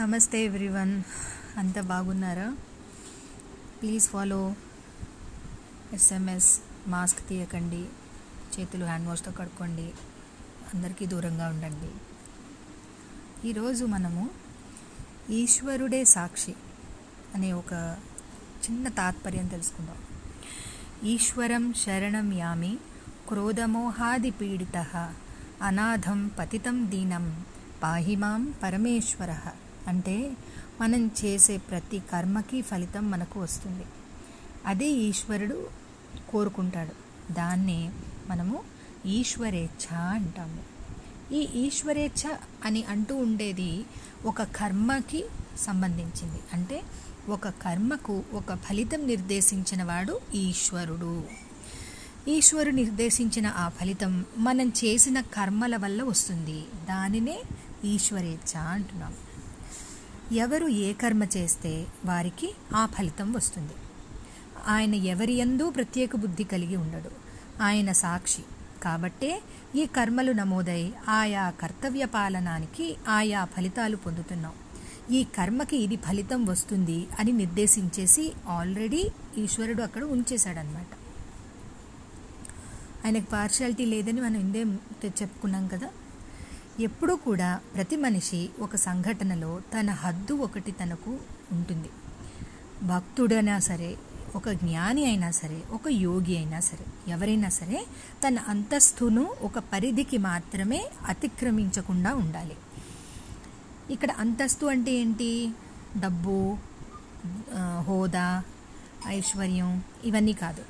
నమస్తే ఎవ్రీవన్. అంతా బాగున్నారా? ప్లీజ్ ఫాలో ఎస్ఎంఎస్ మాస్క్ తీయకండి చేతులు హ్యాండ్ వాష్తో కడుక్కోండి అందరికీ దూరంగా ఉండండి. ఈరోజు మనము ఈశ్వరుడే సాక్షి అనే ఒక చిన్న తాత్పర్యం తెలుసుకుందాం. ఈశ్వరం శరణం యామి క్రోధమోహాది పీడిత అనాథం పతితం దీనం పాహిమాం పరమేశ్వర. అంటే మనం చేసే ప్రతి కర్మకి ఫలితం మనకు వస్తుంది. అదే ఈశ్వరుడు కోరుకుంటాడు. దాన్నే మనము ఈశ్వరేచ్ఛ అంటాము. ఈ ఈశ్వరేచ్ఛ అని అంటూ ఉండేది ఒక కర్మకి సంబంధించింది. అంటే ఒక కర్మకు ఒక ఫలితం నిర్దేశించిన వాడు ఈశ్వరుడు. ఈశ్వరు నిర్దేశించిన ఆ ఫలితం మనం చేసిన కర్మల వల్ల వస్తుంది. దానినే ఈశ్వరేచ్ఛ అంటున్నాం. ఎవరు ఏ కర్మ చేస్తే వారికి ఆ ఫలితం వస్తుంది. ఆయన ఎవరి ఎందు ప్రత్యేక బుద్ధి కలిగి ఉండడు. ఆయన సాక్షి. కాబట్టే ఈ కర్మలు నమోదై ఆయా కర్తవ్య పాలనానికి ఆయా ఫలితాలు పొందుతున్నాం. ఈ కర్మకి ఇది ఫలితం వస్తుంది అని నిర్దేశించేసి ఆల్రెడీ ఈశ్వరుడు అక్కడ ఉంచేశాడనమాట ఆయనకు పార్షాలిటీ లేదని మనం ఇందే చెప్పుకున్నాం కదా. ఎప్పుడూ కూడా ప్రతి మనిషి ఒక సంఘటనలో తన హద్దు ఒకటి తనకు ఉంటుంది. భక్తుడైనా సరే ఒక జ్ఞాని అయినా సరే ఒక యోగి అయినా సరే ఎవరైనా సరే తన అంతస్తును ఒక పరిధికి మాత్రమే అతిక్రమించకుండా ఉండాలి. ఇక్కడ అంతస్తు అంటే ఏంటి? డబ్బు హోదా ఐశ్వర్యం ఇవన్నీ కాదు.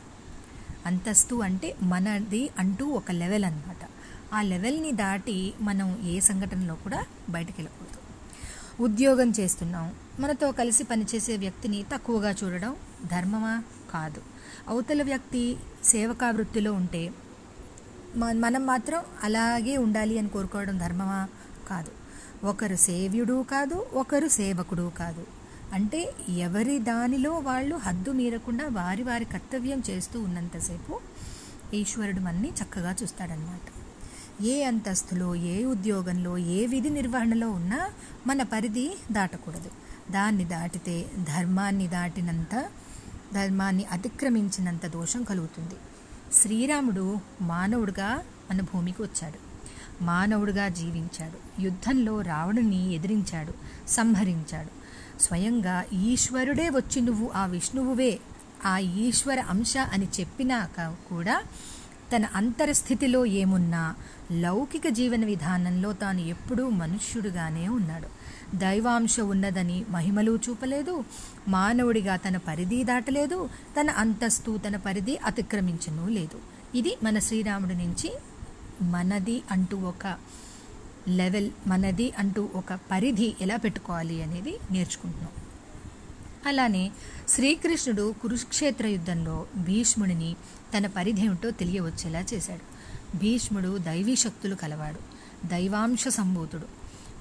అంతస్తు అంటే మనది అంటూ ఒక లెవెల్ అనమాట ఆ లెవెల్ని దాటి మనం ఏ సంఘటనలో కూడా బయటకు వెళ్ళకూడదు. ఉద్యోగం చేస్తున్నాం. మనతో కలిసి పనిచేసే వ్యక్తిని తక్కువగా చూడడం ధర్మమా? కాదు. అవతల వ్యక్తి సేవకా వృత్తిలో ఉంటే మనం మాత్రం అలాగే ఉండాలి అని కోరుకోవడం ధర్మమా? కాదు. ఒకరు సేవ్యుడు కాదు ఒకరు సేవకుడు కాదు. అంటే ఎవరి దానిలో వాళ్ళు హద్దు మీరకుండా వారి వారి కర్తవ్యం చేస్తూ ఉన్నంతసేపు ఈశ్వరుడు మనని చక్కగా చూస్తాడనమాట ఏ అంతస్తులో ఏ ఉద్యోగంలో ఏ విధి నిర్వహణలో ఉన్నా మన పరిధి దాటకూడదు. దాన్ని దాటితే ధర్మాన్ని దాటినంత ధర్మాన్ని అతిక్రమించినంత దోషం కలుగుతుంది. శ్రీరాముడు మానవుడిగా మన భూమికి వచ్చాడు. మానవుడిగా జీవించాడు. యుద్ధంలో రావణుని ఎదిరించాడు. సంహరించాడు. స్వయంగా ఈశ్వరుడే వచ్చి నువ్వు ఆ విష్ణువువే. ఆ ఈశ్వర అంశ అని చెప్పినాక కూడా తన అంతరస్థితిలో ఏమున్నా లౌకిక జీవన విధానంలో తాను ఎప్పుడూ మనుష్యుడుగానే ఉన్నాడు. దైవాంశ ఉన్నదని మహిమలు చూపలేదు మానవుడిగా తన పరిధి దాటలేదు తన అంతస్తు తన పరిధి అతిక్రమించను లేదు. ఇది మన శ్రీరాముడి నుంచి మనది అంటూ ఒక లెవెల్ మనది అంటూ ఒక పరిధి ఎలా పెట్టుకోవాలి అనేది నేర్చుకుంటున్నాం. అలానే శ్రీకృష్ణుడు కురుక్షేత్ర యుద్ధంలో భీష్ముడిని తన పరిధి ఏమిటో తెలియవచ్చేలా చేశాడు. భీష్ముడు దైవీ శక్తులు కలవాడు దైవాంశ సంభూతుడు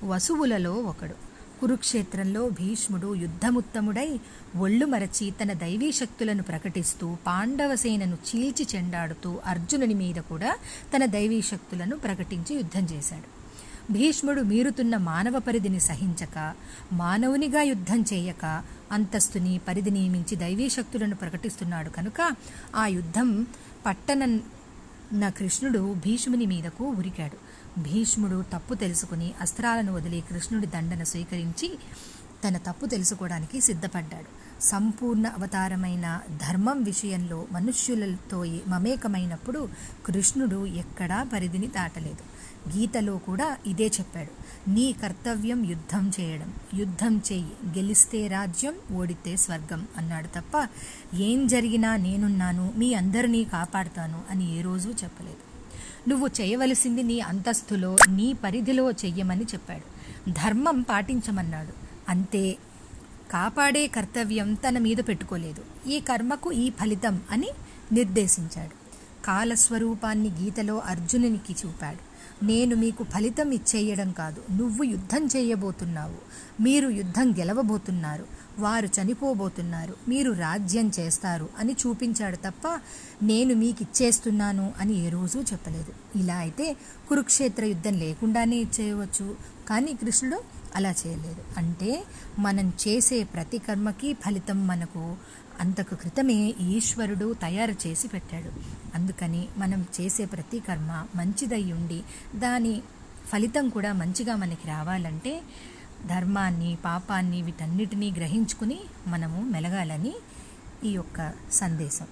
వసువులలో ఒకడు. కురుక్షేత్రంలో భీష్ముడు యుద్ధముత్తముడై ఒళ్ళు మరచి తన దైవీ శక్తులను ప్రకటిస్తూ పాండవసేనను చీల్చి చెండాడుతూ అర్జునుని మీద కూడా తన దైవీ శక్తులను ప్రకటించి యుద్ధం చేశాడు. భీష్ముడు మీరుతున్న మానవ పరిధిని సహించక మానవునిగా యుద్ధం చేయక అంతస్తుని పరిధిని మించి దైవీ శక్తులను ప్రకటిస్తున్నాడు కనుక ఆ యుద్ధం పట్టనన్న కృష్ణుడు భీష్ముని మీదకు ఉరికాడు. భీష్ముడు తప్పు తెలుసుకుని అస్త్రాలను వదిలి కృష్ణుడి దండన స్వీకరించి తన తప్పు తెలుసుకోవడానికి సిద్ధపడ్డాడు. సంపూర్ణ అవతారమైన ధర్మం విషయంలో మనుష్యులతో మమేకమైనప్పుడు కృష్ణుడు ఎక్కడా పరిధిని దాటలేదు. గీతలో కూడా ఇదే చెప్పాడు. నీ కర్తవ్యం యుద్ధం చేయడం. యుద్ధం చెయ్యి. గెలిస్తే రాజ్యం ఓడితే స్వర్గం అన్నాడు తప్ప ఏం జరిగినా నేనున్నాను మీ అందరినీ కాపాడుతాను అని ఏ రోజు చెప్పలేదు. నువ్వు చేయవలసింది నీ అంతస్తులో నీ పరిధిలో చెయ్యమని చెప్పాడు. ధర్మం పాటించమన్నాడు. అంతే. కాపాడే కర్తవ్యం తన మీద పెట్టుకోలేదు. ఈ కర్మకు ఈ ఫలితం అని నిర్దేశించాడు. కాలస్వరూపాన్ని గీతలో అర్జునునికి చూపాడు. నేను మీకు ఫలితం ఇచ్చేయడం కాదు. నువ్వు యుద్ధం చేయబోతున్నావు. మీరు యుద్ధం గెలవబోతున్నారు. వారు చనిపోబోతున్నారు. మీరు రాజ్యం చేస్తారు అని చూపించాడు తప్ప నేను మీకు ఇచ్చేస్తున్నాను అని ఏ రోజు చెప్పలేదు. ఇలా అయితే కురుక్షేత్ర యుద్ధం లేకుండానే ఇచ్చేయవచ్చు కానీ కృష్ణుడు అలా చేయలేదు. అంటే మనం చేసే ప్రతి కర్మకి ఫలితం మనకు అంతకు క్రితమే ఈశ్వరుడు తయారు చేసి పెట్టాడు. అందుకని మనం చేసే ప్రతి కర్మ మంచిదై ఉండి దాని ఫలితం కూడా మంచిగా మనకి రావాలంటే ధర్మాన్ని పాపాన్ని వీటన్నిటినీ గ్రహించుకుని మనము మెలగాలని ఈ యొక్క సందేశం.